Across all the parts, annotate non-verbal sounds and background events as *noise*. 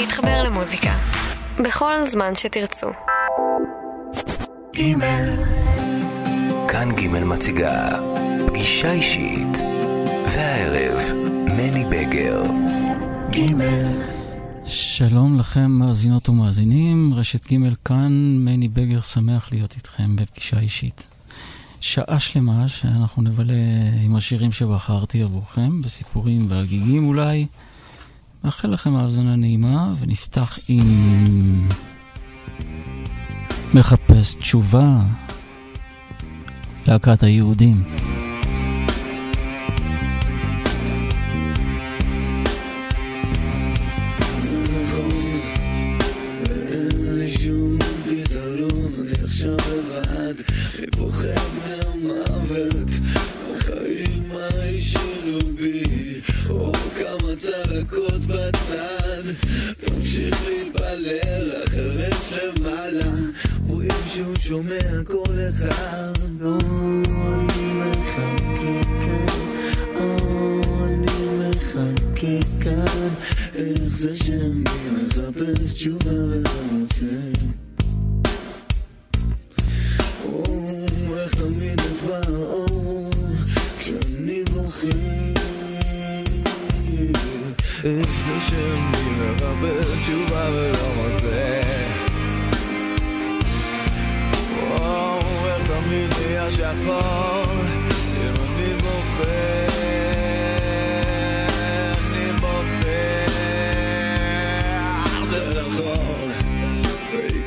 להתחבר למוזיקה. בכל זמן שתרצו. גימל. כאן גימל מציגה פגישה אישית. והערב, מני בגר. גימל. שלום לכם מאזינות ומאזינים, רשת ג' כאן, מני בגר שמח להיות איתכם בפגישה אישית. שעה שלמה שאנחנו נבלה עם השירים שבחרתי עבורכם, בסיפורים והגיגים אולי. מאחל לכם האזנה נעימה, ונפתח עם מחפש תשובה, להקת היהודים. שומע כל אחד, או אני מחכה כאן, או אני מחכה כאן, איך זה שאני מחפש תשובה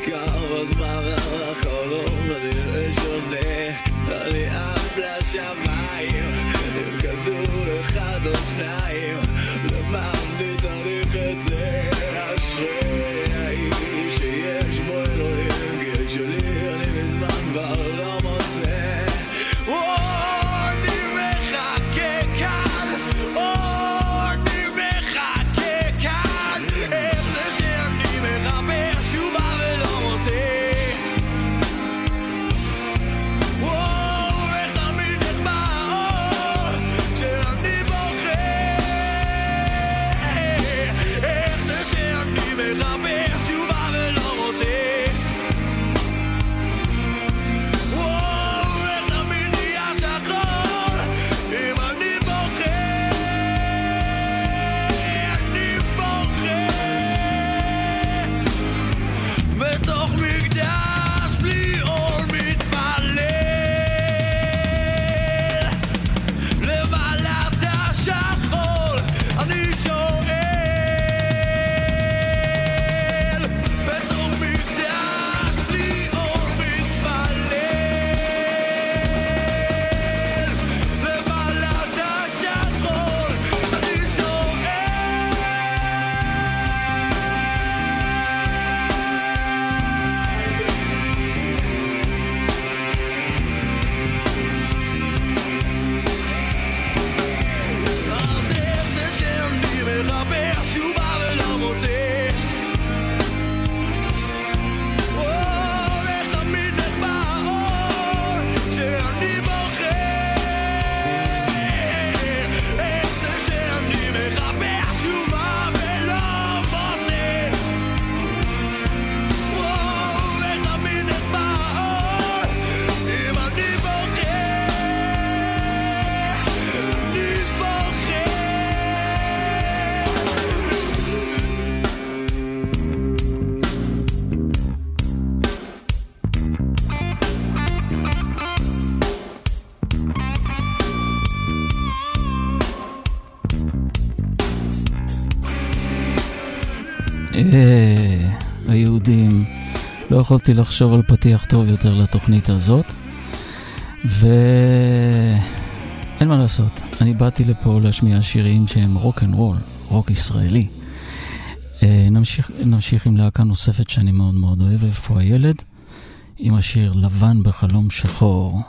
Cause my יכולתי לחשוב על פתיח טוב יותר לתוכנית הזאת. ואין מה לעשות, אני באתי לפה להשמיע שירים שהם רוק אנד רול, רוק ישראלי. אה, נמשיך, נמשיך עם להקה נוספת שאני מאוד מאוד אוהב, איפה הילד? עם השיר לבן בחלום שחור.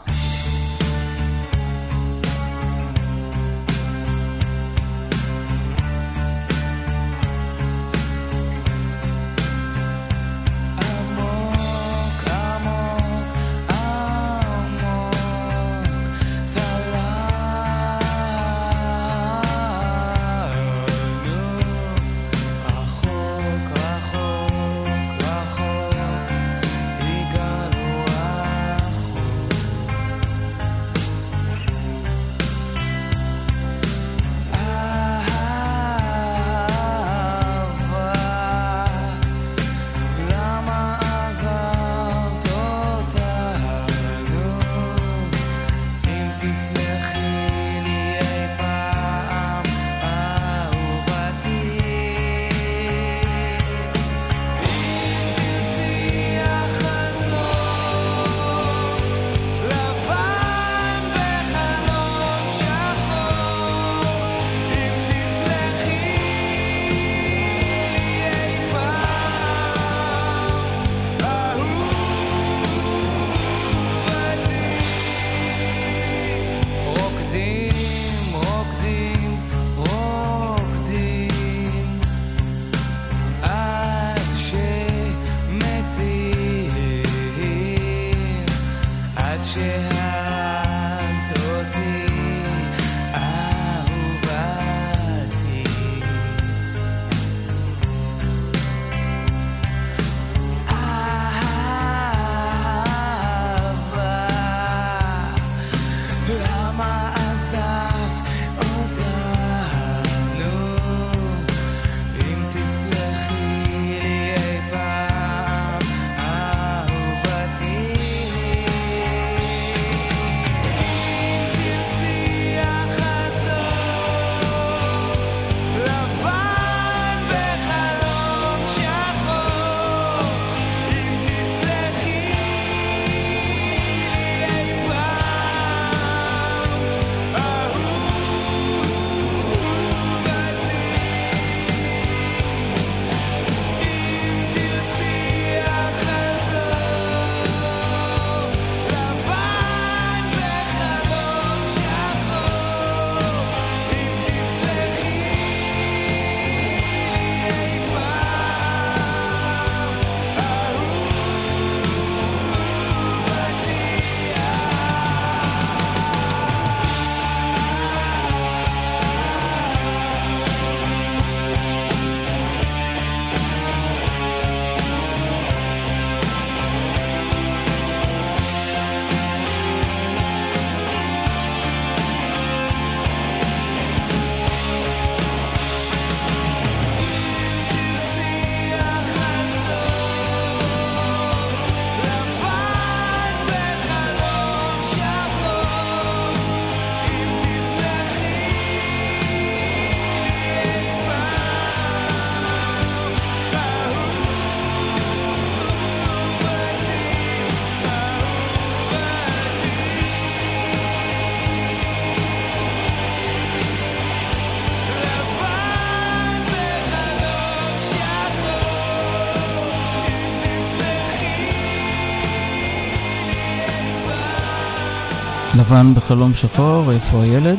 לבן בחלום שחור, איפה הילד?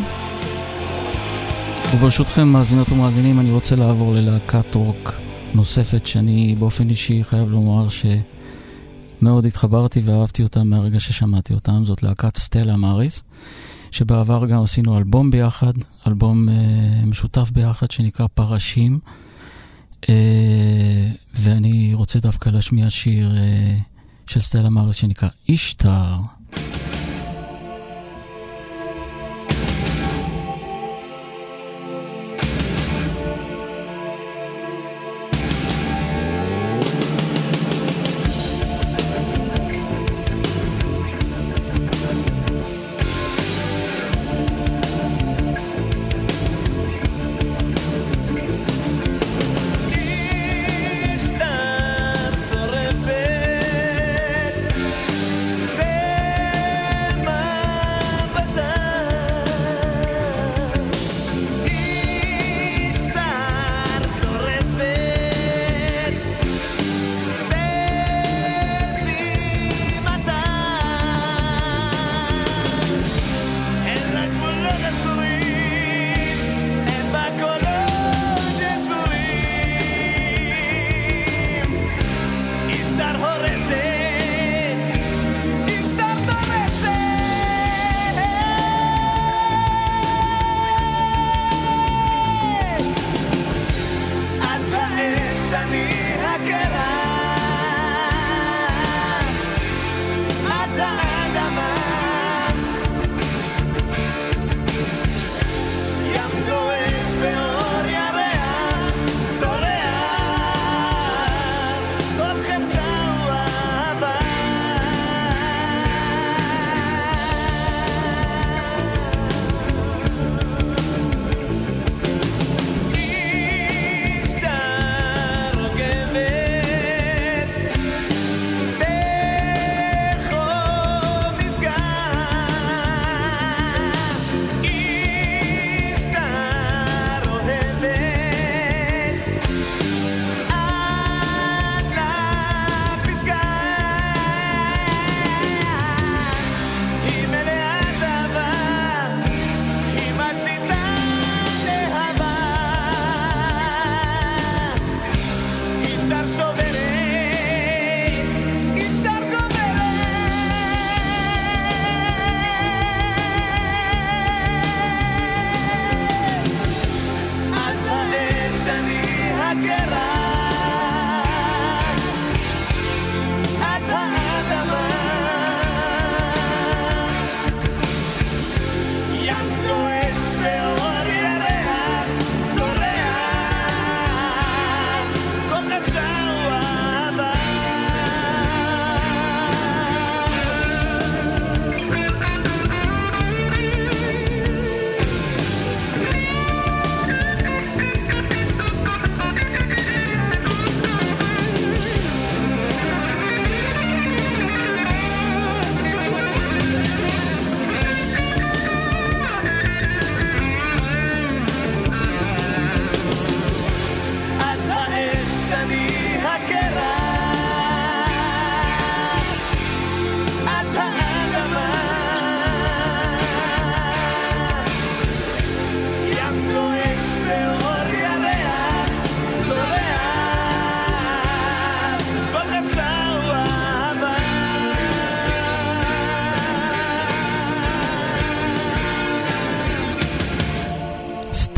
וברשותכם, מאזינות ומאזינים, אני רוצה לעבור ללהקת רוק נוספת, שאני באופן אישי חייב לומר שמאוד התחברתי ואהבתי אותה מהרגע ששמעתי אותם, זאת להקת סטלה מאריס, שבעבר גם עשינו אלבום ביחד, אלבום uh, משותף ביחד שנקרא פרשים, uh, ואני רוצה דווקא להשמיע שיר uh, של סטלה מאריס שנקרא אישטר.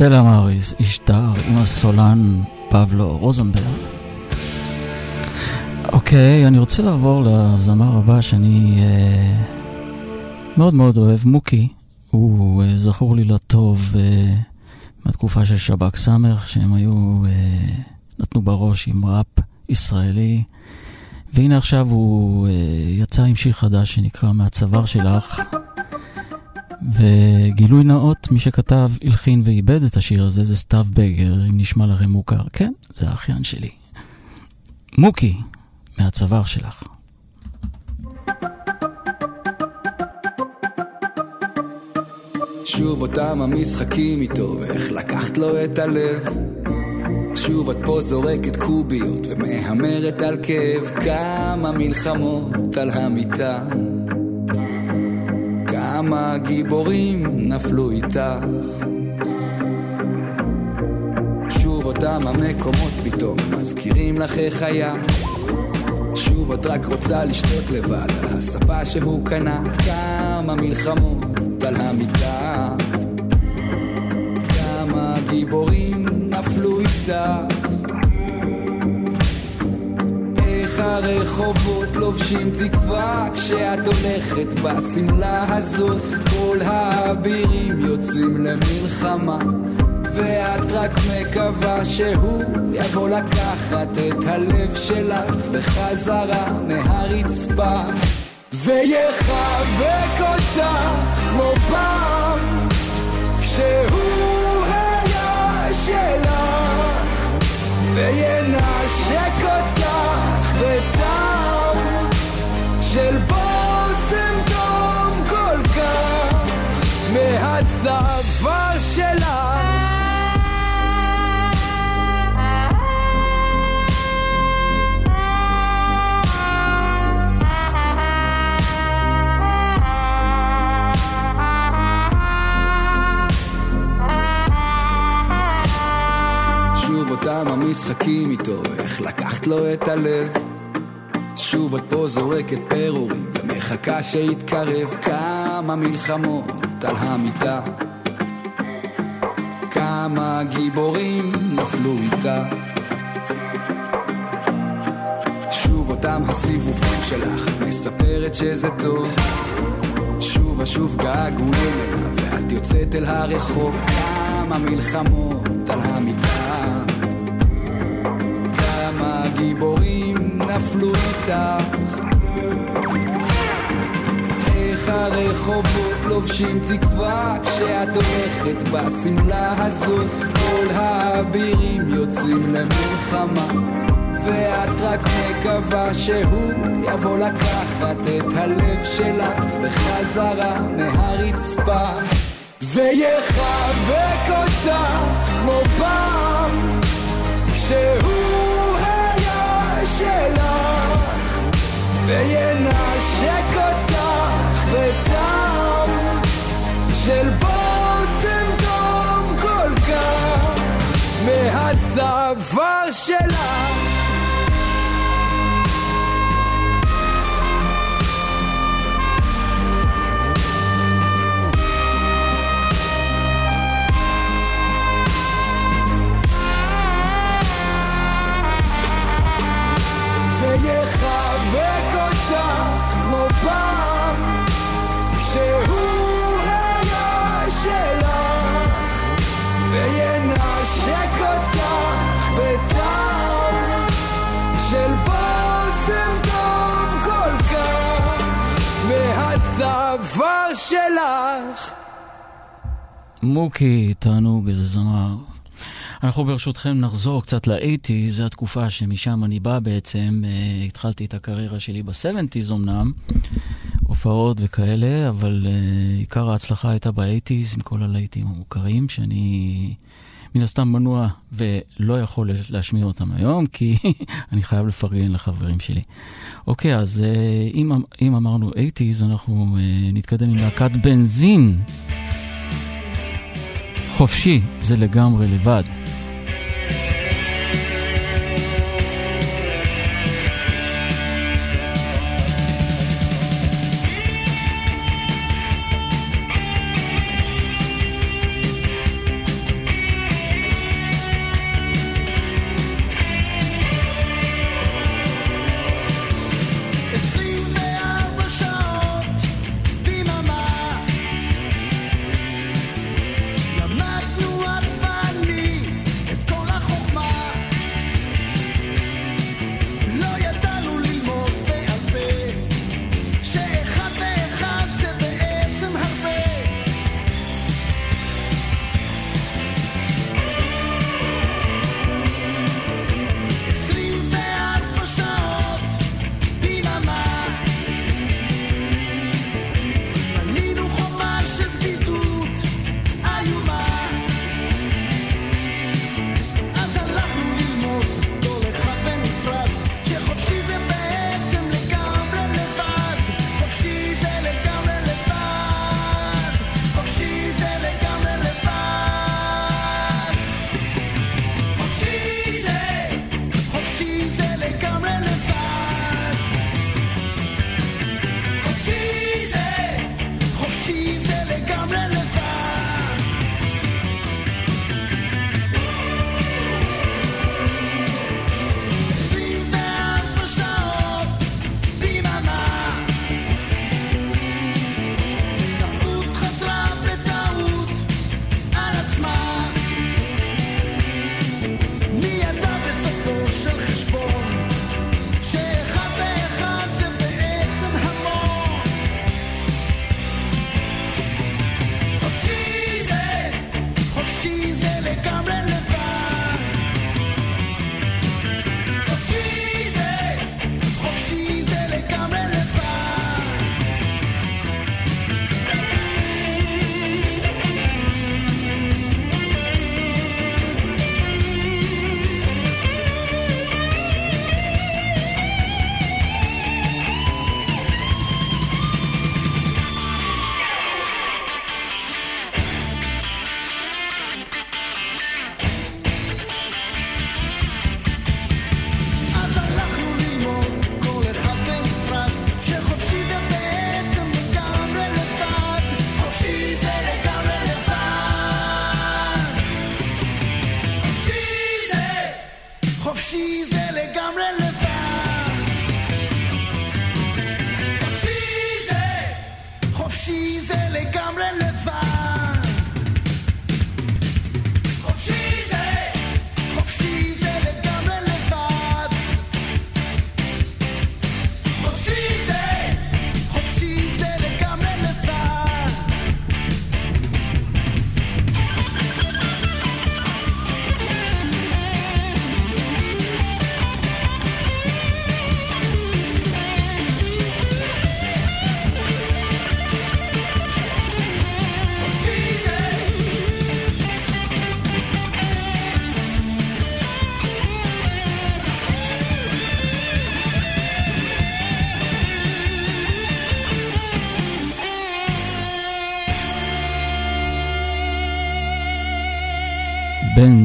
סטלה מאריס, אשתר, עם הסולן פבלו רוזנברג. אוקיי, אני רוצה לעבור לזמר הבא שאני אה, מאוד מאוד אוהב, מוקי. הוא אה, זכור לי לטוב אה, מהתקופה של שב"כ סמך, שהם היו, אה, נתנו בראש עם ראפ ישראלי. והנה עכשיו הוא אה, יצא עם שיר חדש שנקרא מהצוואר שלך. וגילוי נאות, מי שכתב, הלחין ואיבד את השיר הזה זה סתיו בגר, אם נשמע לכם מוכר. כן, זה האחיין שלי. מוקי, מהצוואר שלך. שוב אותם המשחקים איתו, ואיך לקחת לו את הלב. שוב את פה זורקת קוביות ומהמרת על כאב כמה מלחמות על המיטה כמה גיבורים נפלו איתך. שוב אותם המקומות פתאום מזכירים לך איך היה. שוב את רק רוצה לשתות לבד על הספה שהוא קנה. כמה מלחמות על המיטה. כמה גיבורים נפלו איתך. הרחובות לובשים תקווה כשאת הולכת בשמלה הזאת. כל האבירים יוצאים למלחמה ואת רק מקווה שהוא יבוא לקחת את הלב שלך בחזרה מהרצפה. ויחבק אותך כמו פעם כשהוא היה שלך וינשק אותך של בושם טוב כל כך מהצוואר שלך אותם המשחקים איתו, איך לקחת לו את הלב. שוב את פה זורקת פירורים ומחכה שיתקרב כמה מלחמות על המיטה. כמה גיבורים נפלו איתה. שוב אותם הסיבובים שלך, מספרת שזה טוב. שוב ושוב געגועים אליו, ואת יוצאת אל הרחוב, כמה מלחמות על המיטה. כמה גיבורים נפלו איתך. איך הרחובות לובשים תקווה כשאת הולכת בשמלה הזאת כל האבירים יוצאים למלחמה ואת רק מקווה שהוא יבוא לקחת את הלב שלך בחזרה מהרצפה ויחבק אותך כמו פעם כשהוא שלך וינשק אותך בטעם של בושם טוב כל כך מהצוואר שלך שלך מוקי, תענוג, איזה זמר. אנחנו ברשותכם נחזור קצת לאייטי, זו התקופה שמשם אני בא בעצם. Uh, התחלתי את הקריירה שלי בסבנטיז אמנם, הופעות וכאלה, אבל uh, עיקר ההצלחה הייתה באייטיז עם כל הלהיטים המוכרים, שאני מן הסתם מנוע ולא יכול להשמיע אותם היום, כי *laughs* אני חייב לפרגן לחברים שלי. אוקיי, אז uh, אם, אם אמרנו אייטיז, אנחנו uh, נתקדם עם להקת בנזין. חופשי, זה לגמרי לבד.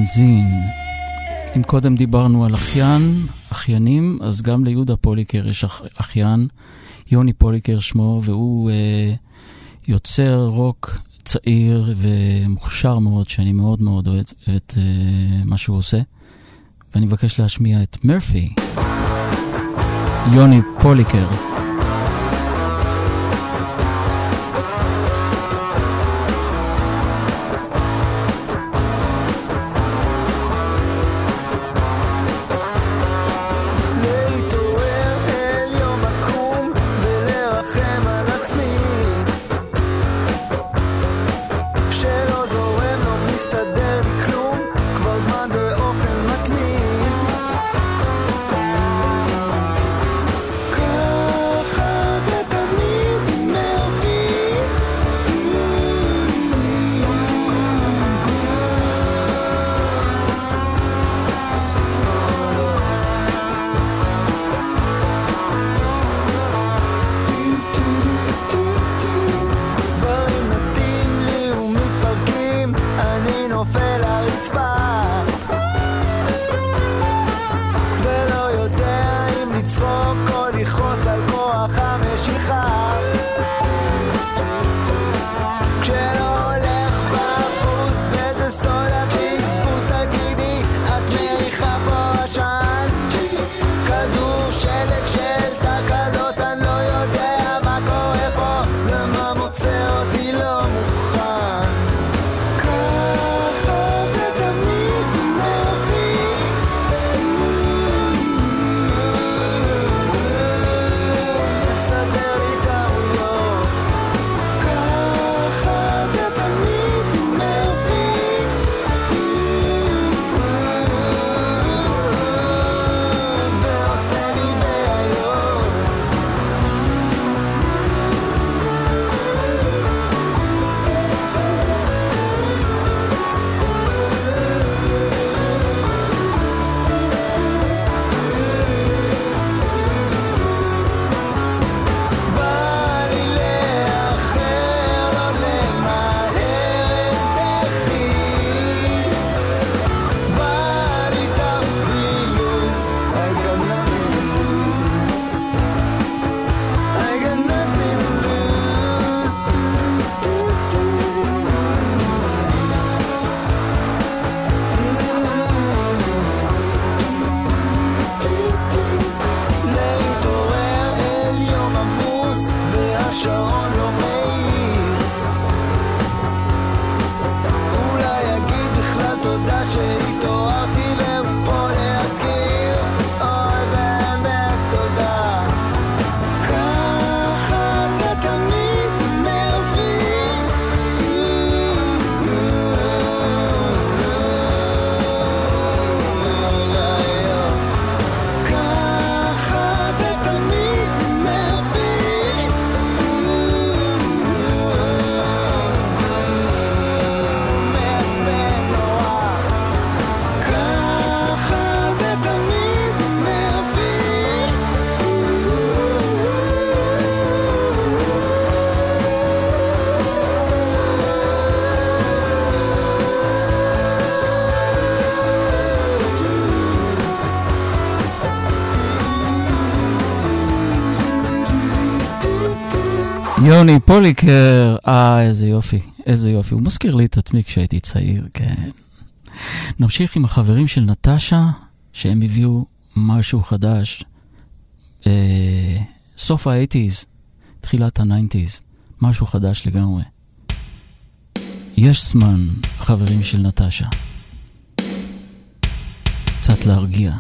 בנזין. אם קודם דיברנו על אחיין, אחיינים, אז גם ליהודה פוליקר יש אח, אחיין, יוני פוליקר שמו, והוא אה, יוצר רוק צעיר ומוכשר מאוד, שאני מאוד מאוד אוהב את אה, מה שהוא עושה. ואני מבקש להשמיע את מרפי, יוני פוליקר. inspired. יוני פוליקר, אה, איזה יופי, איזה יופי. הוא מזכיר לי את עצמי כשהייתי צעיר, כן. נמשיך עם החברים של נטשה, שהם הביאו משהו חדש. אה, סוף ה-80's, תחילת ה-90's, משהו חדש לגמרי. יש זמן, חברים של נטשה. קצת להרגיע.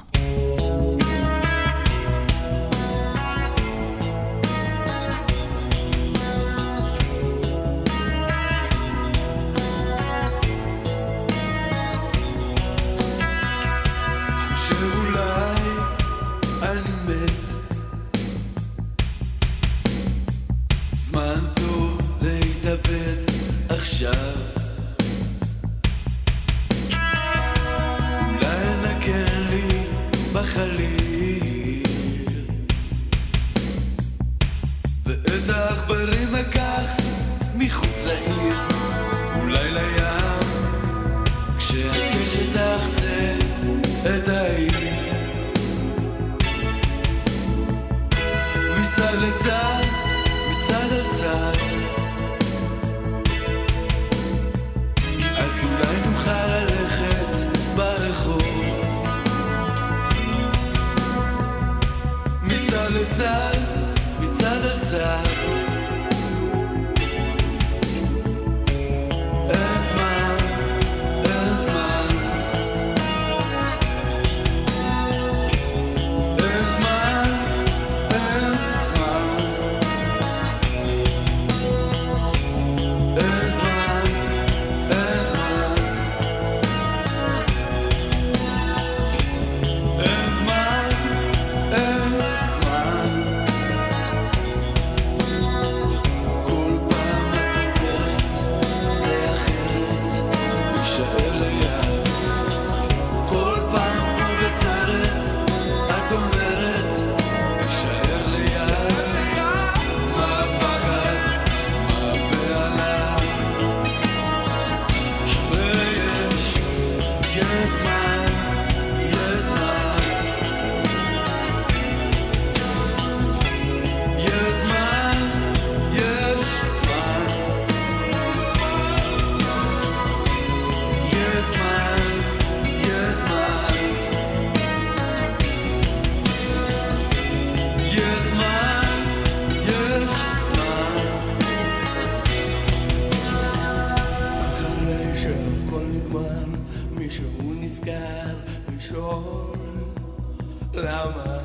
למה?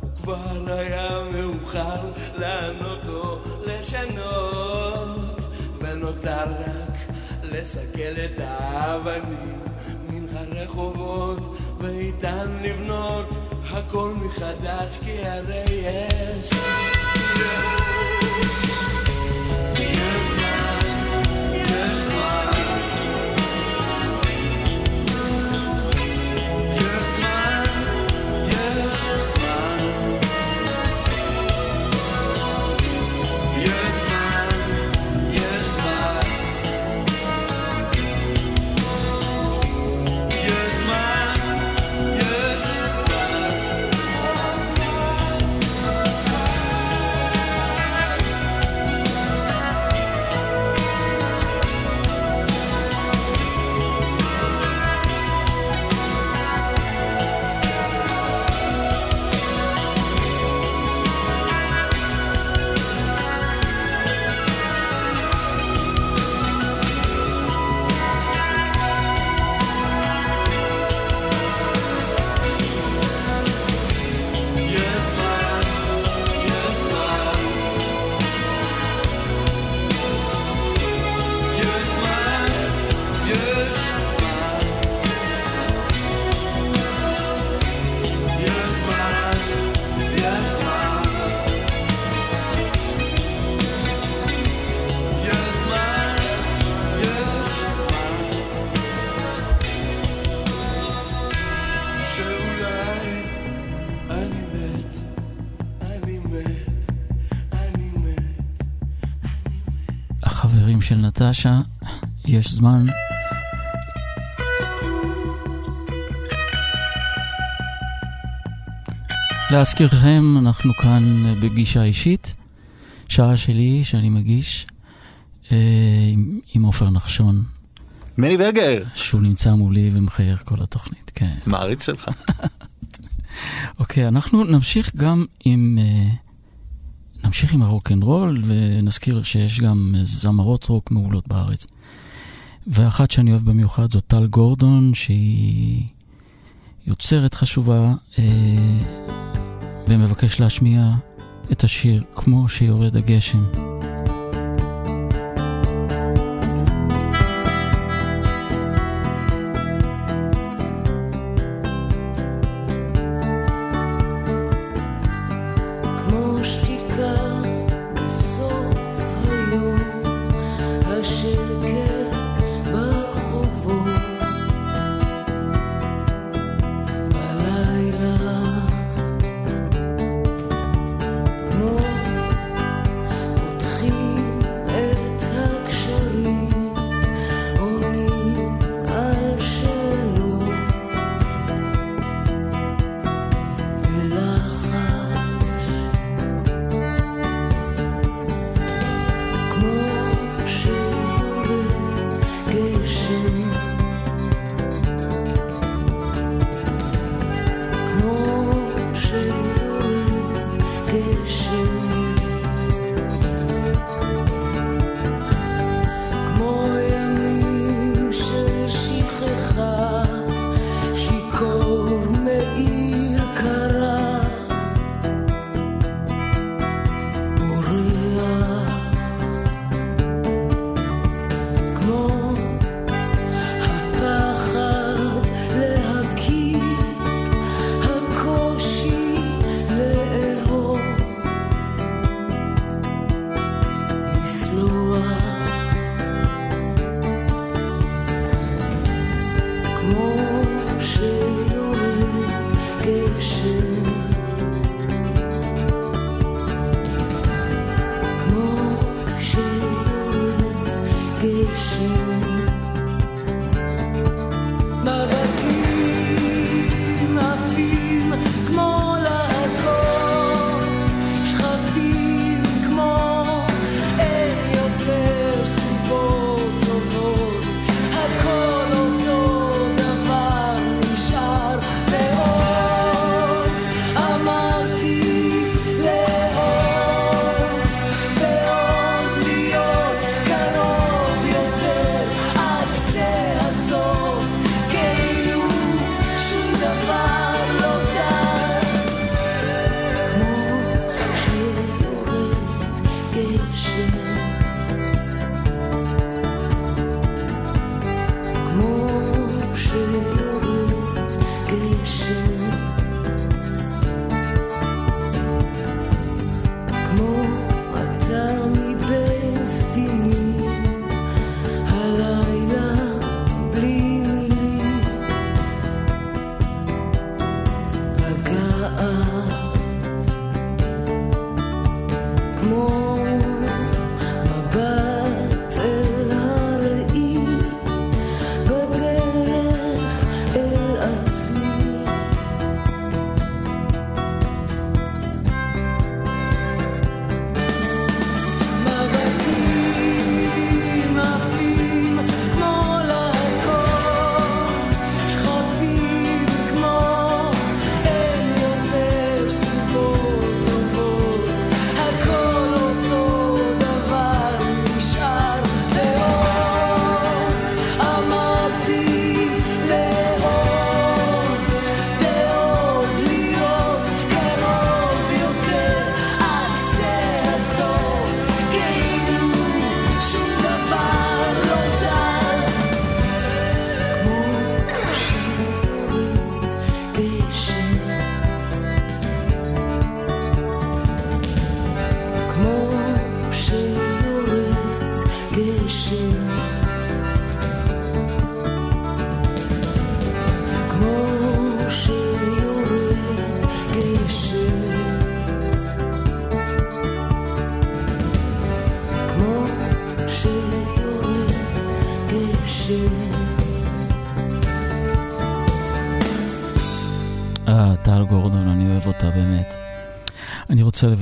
הוא כבר היה מאוחר לענות או לשנות, ונותר רק לסכל את האבנים מן הרחובות, ואיתן לבנות הכל מחדש, כי הרי יש... אחרים של נטשה, יש זמן. להזכירכם, אנחנו כאן אה, בגישה אישית, שעה שלי שאני מגיש אה, עם עופר נחשון. מני ברגר. שהוא נמצא מולי ומחייך כל התוכנית, כן. מעריץ שלך. *laughs* אוקיי, אנחנו נמשיך גם עם... אה, נמשיך עם הרוקנרול ונזכיר שיש גם זמרות רוק מעולות בארץ. ואחת שאני אוהב במיוחד זו טל גורדון, שהיא יוצרת חשובה, אה, ומבקש להשמיע את השיר "כמו שיורד הגשם". more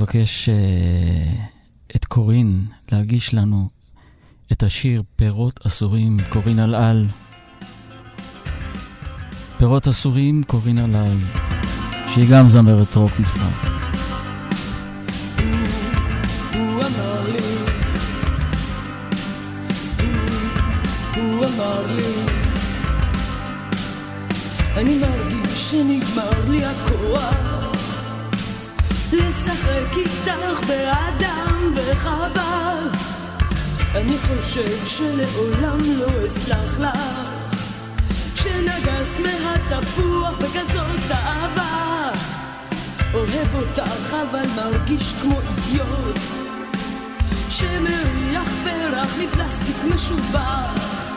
נבקש אה, את קורין להגיש לנו את השיר פירות אסורים, קורין על על. פירות אסורים, קורין על על, שהיא גם זמרת רוק נפלא. אני מרגיש שנגמר לי הכוח לשחק איתך באדם וחווה. אני חושב שלעולם לא אסלח לך שנגסת מהתפוח בכזאת אהבה. אוהב אותך אבל מרגיש כמו אידיוט שמריח פרח מפלסטיק משובח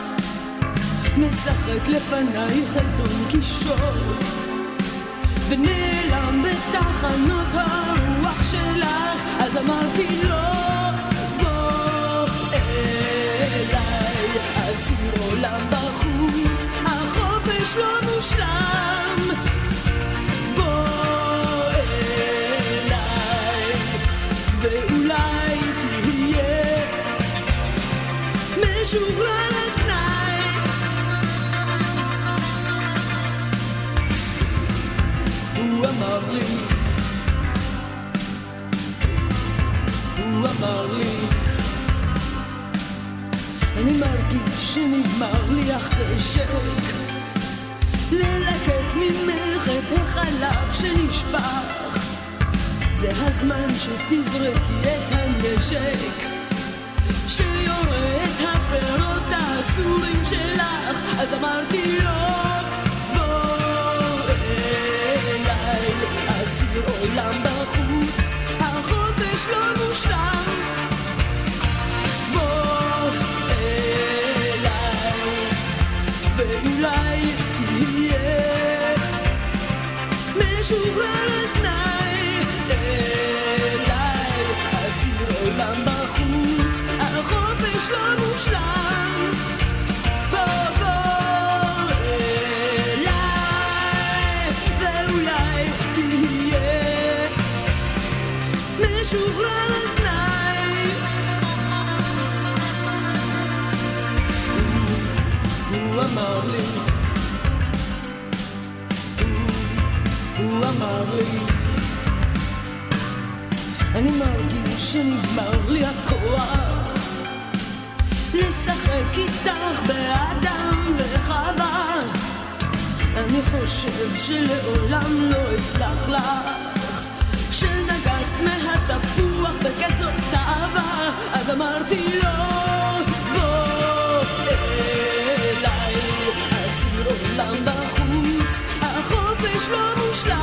משחק לפנייך אל דון קישוט ונעלם בתחנות הרוח שלך. אז אמרתי לו בוא אליי. אסיר עולם בחוץ החופש לא מושלם החשק ללקק ממך את החלב שנשפך זה הזמן שתזרקי את הנשק. שיורה את הפירות האסורים שלך אז אמרתי לו בוא אליי. אסיר עולם בחוץ החופש לא מושלם fly to לי אני מרגיש שנגמר לי הכוח לשחק איתך באדם וחווה. אני חושב שלעולם לא אסלח לך שנגסת מהתפוח בכזאת אהבה אז אמרתי לו בוא אליי אסיר עולם בחוץ החופש לא מושלם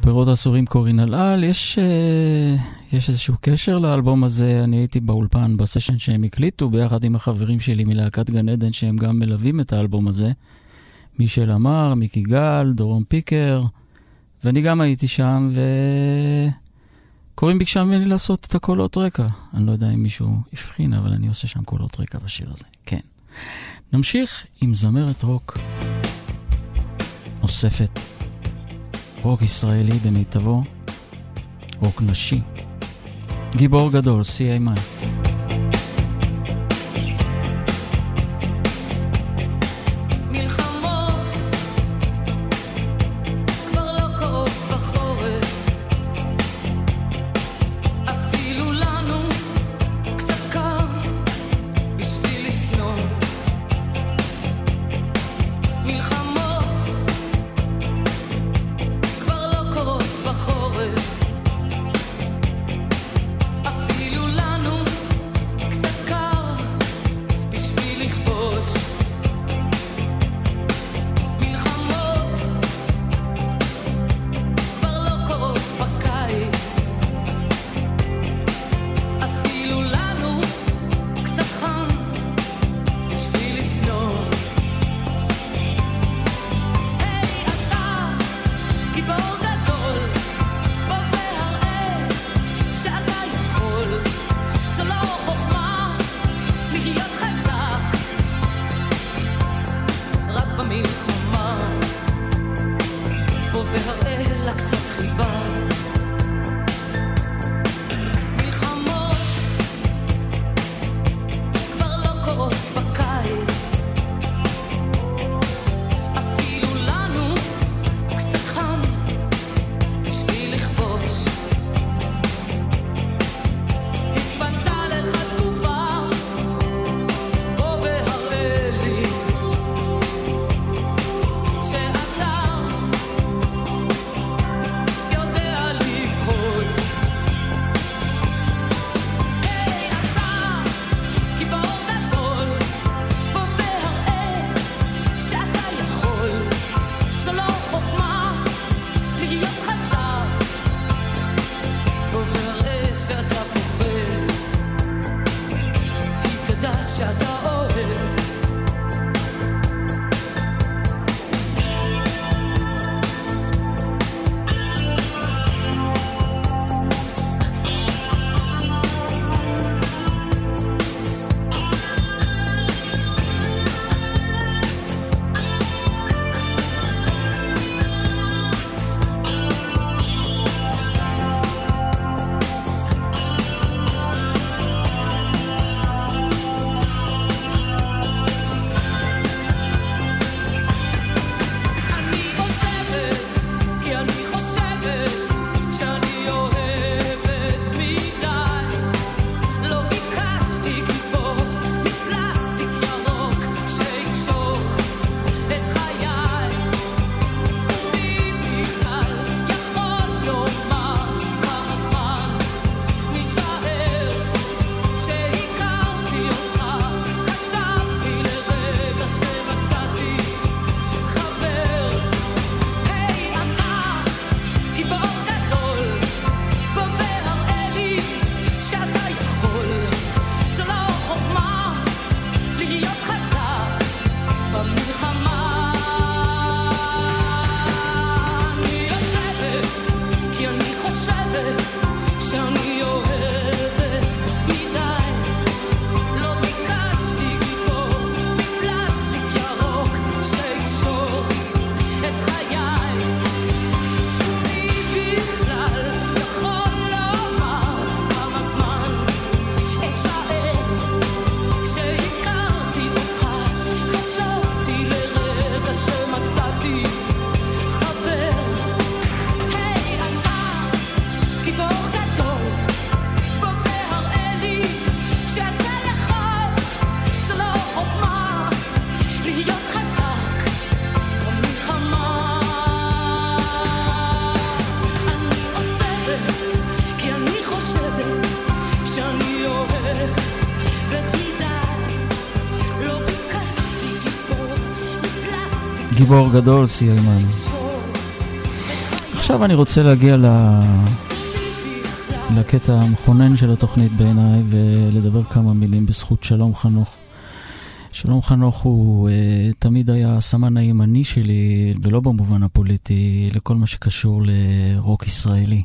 פירות אסורים קורין על יש, אה, יש איזשהו קשר לאלבום הזה, אני הייתי באולפן בסשן שהם הקליטו ביחד עם החברים שלי מלהקת גן עדן שהם גם מלווים את האלבום הזה. מישל אמר, מיקי גל, דורון פיקר, ואני גם הייתי שם, וקורין ביקשה ממני לעשות את הקולות רקע. אני לא יודע אם מישהו הבחין, אבל אני עושה שם קולות רקע בשיר הזה, כן. נמשיך עם זמרת רוק נוספת. רוק ישראלי במיטבו, רוק נשי. גיבור גדול, סי גיבור גדול, סיימן. עכשיו אני רוצה להגיע ל... לקטע המכונן של התוכנית בעיניי ולדבר כמה מילים בזכות שלום חנוך. שלום חנוך הוא uh, תמיד היה הסמן הימני שלי, ולא במובן הפוליטי, לכל מה שקשור לרוק ישראלי.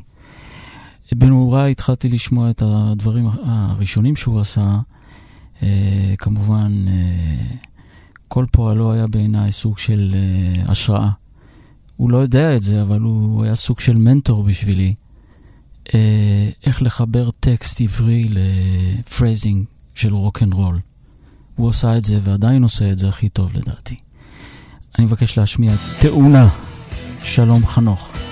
בנעוריי התחלתי לשמוע את הדברים הראשונים שהוא עשה. אה, כמובן, אה, כל פועלו היה בעיניי סוג של אה, השראה. הוא לא יודע את זה, אבל הוא היה סוג של מנטור בשבילי. אה, איך לחבר טקסט עברי ל phrasing של רוק אנד רול. הוא עשה את זה ועדיין עושה את זה הכי טוב לדעתי. אני מבקש להשמיע תאונה, שלום חנוך.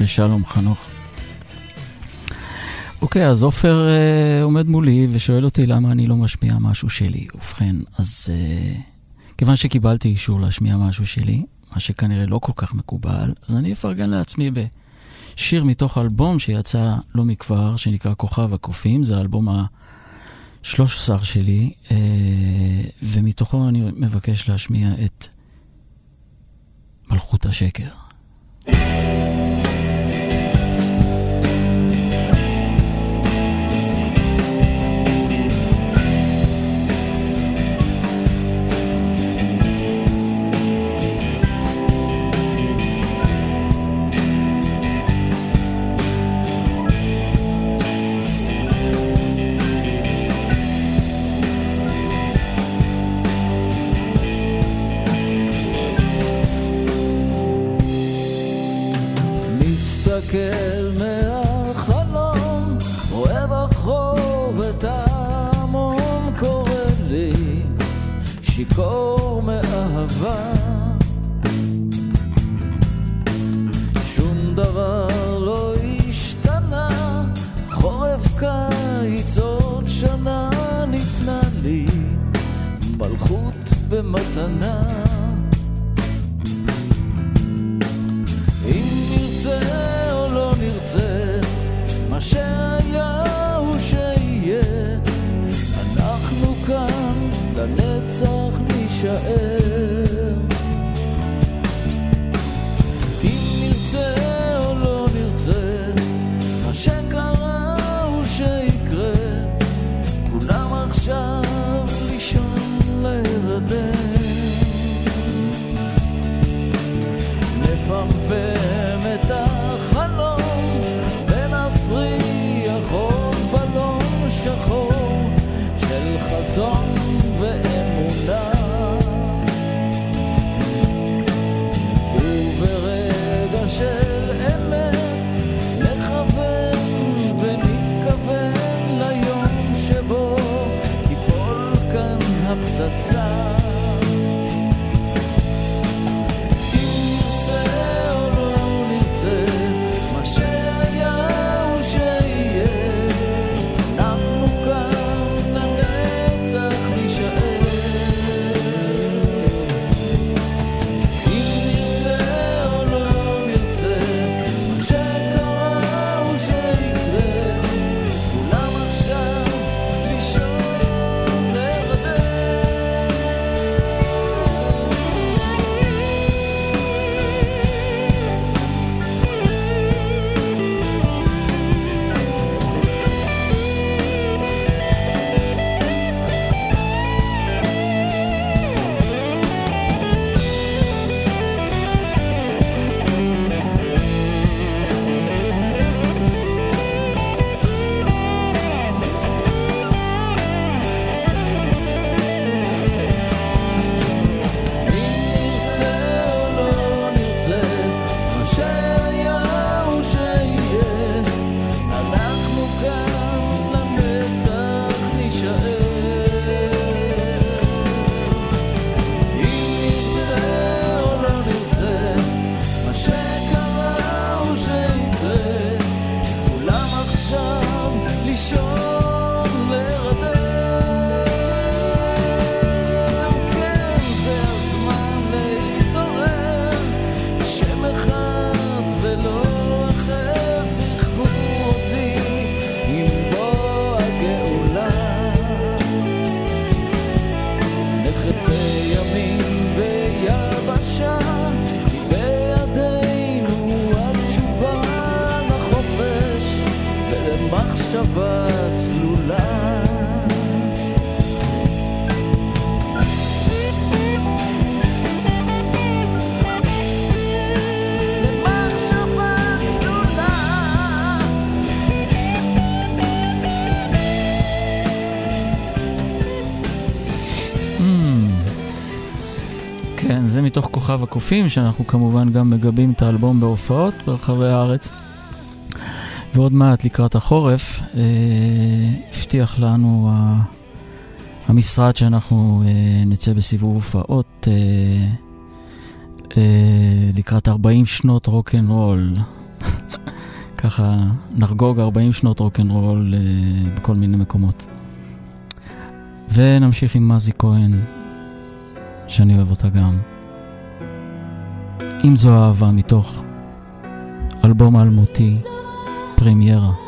לשלום חנוך. אוקיי, אז עופר אה, עומד מולי ושואל אותי למה אני לא משמיע משהו שלי. ובכן, אז אה, כיוון שקיבלתי אישור להשמיע משהו שלי, מה שכנראה לא כל כך מקובל, אז אני אפרגן לעצמי בשיר מתוך אלבום שיצא לא מכבר, שנקרא כוכב הקופים, זה האלבום ה-13 שלי, אה, ומתוכו אני מבקש להשמיע את מלכות השקר. sun. כוכב הקופים, שאנחנו כמובן גם מגבים את האלבום בהופעות ברחבי הארץ. ועוד מעט לקראת החורף, אה, הבטיח לנו ה... המשרד שאנחנו אה, נצא בסיבוב הופעות אה, אה, לקראת 40 שנות רוקנרול. *laughs* ככה נחגוג 40 שנות רוקנרול אה, בכל מיני מקומות. ונמשיך עם מזי כהן, שאני אוהב אותה גם. אם זו אהבה מתוך אלבום אלמותי, פרמיירה.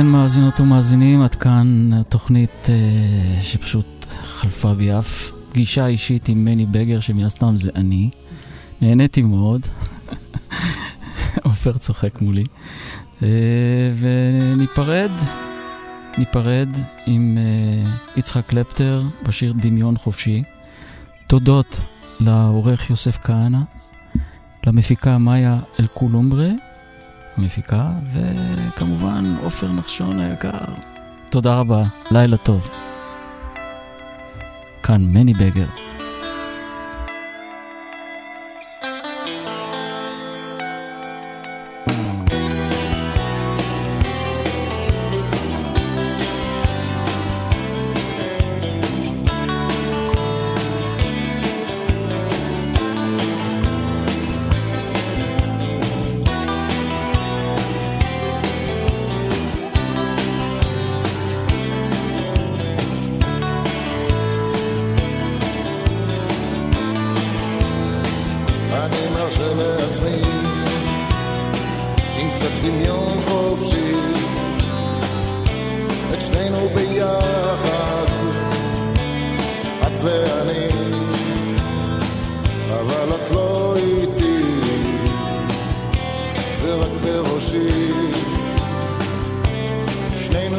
כן, מאזינות ומאזינים, עד כאן התוכנית אה, שפשוט חלפה בי אף. פגישה אישית עם מני בגר, שמן הסתם זה אני. נהניתי מאוד. *laughs* עופר צוחק מולי. אה, וניפרד, ניפרד עם אה, יצחק קלפטר בשיר דמיון חופשי. תודות לעורך יוסף כהנא, למפיקה מאיה אלקולומברה. המפיקה, וכמובן עופר נחשון היקר. תודה רבה, לילה טוב. כאן מני בגר.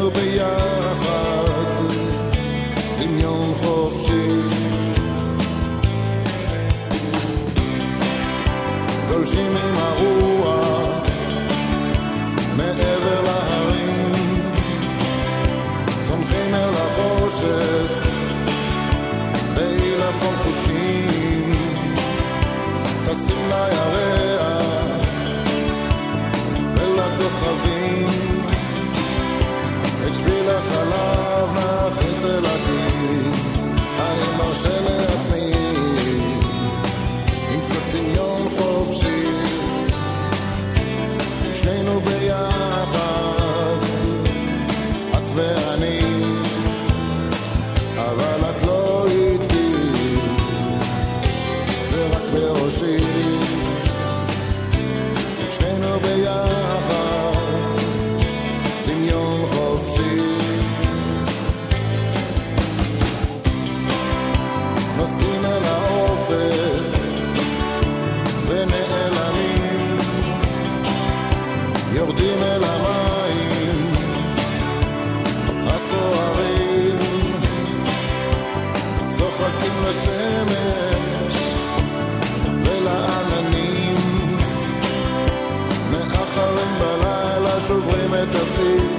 שנינו ביחד דמיון חופשי. גולשים עם הרוח מעבר להרים צומחים אל החושך בעילפון חושים. טסים לירח ולכוכבים את שביל החלב נכניס אל see.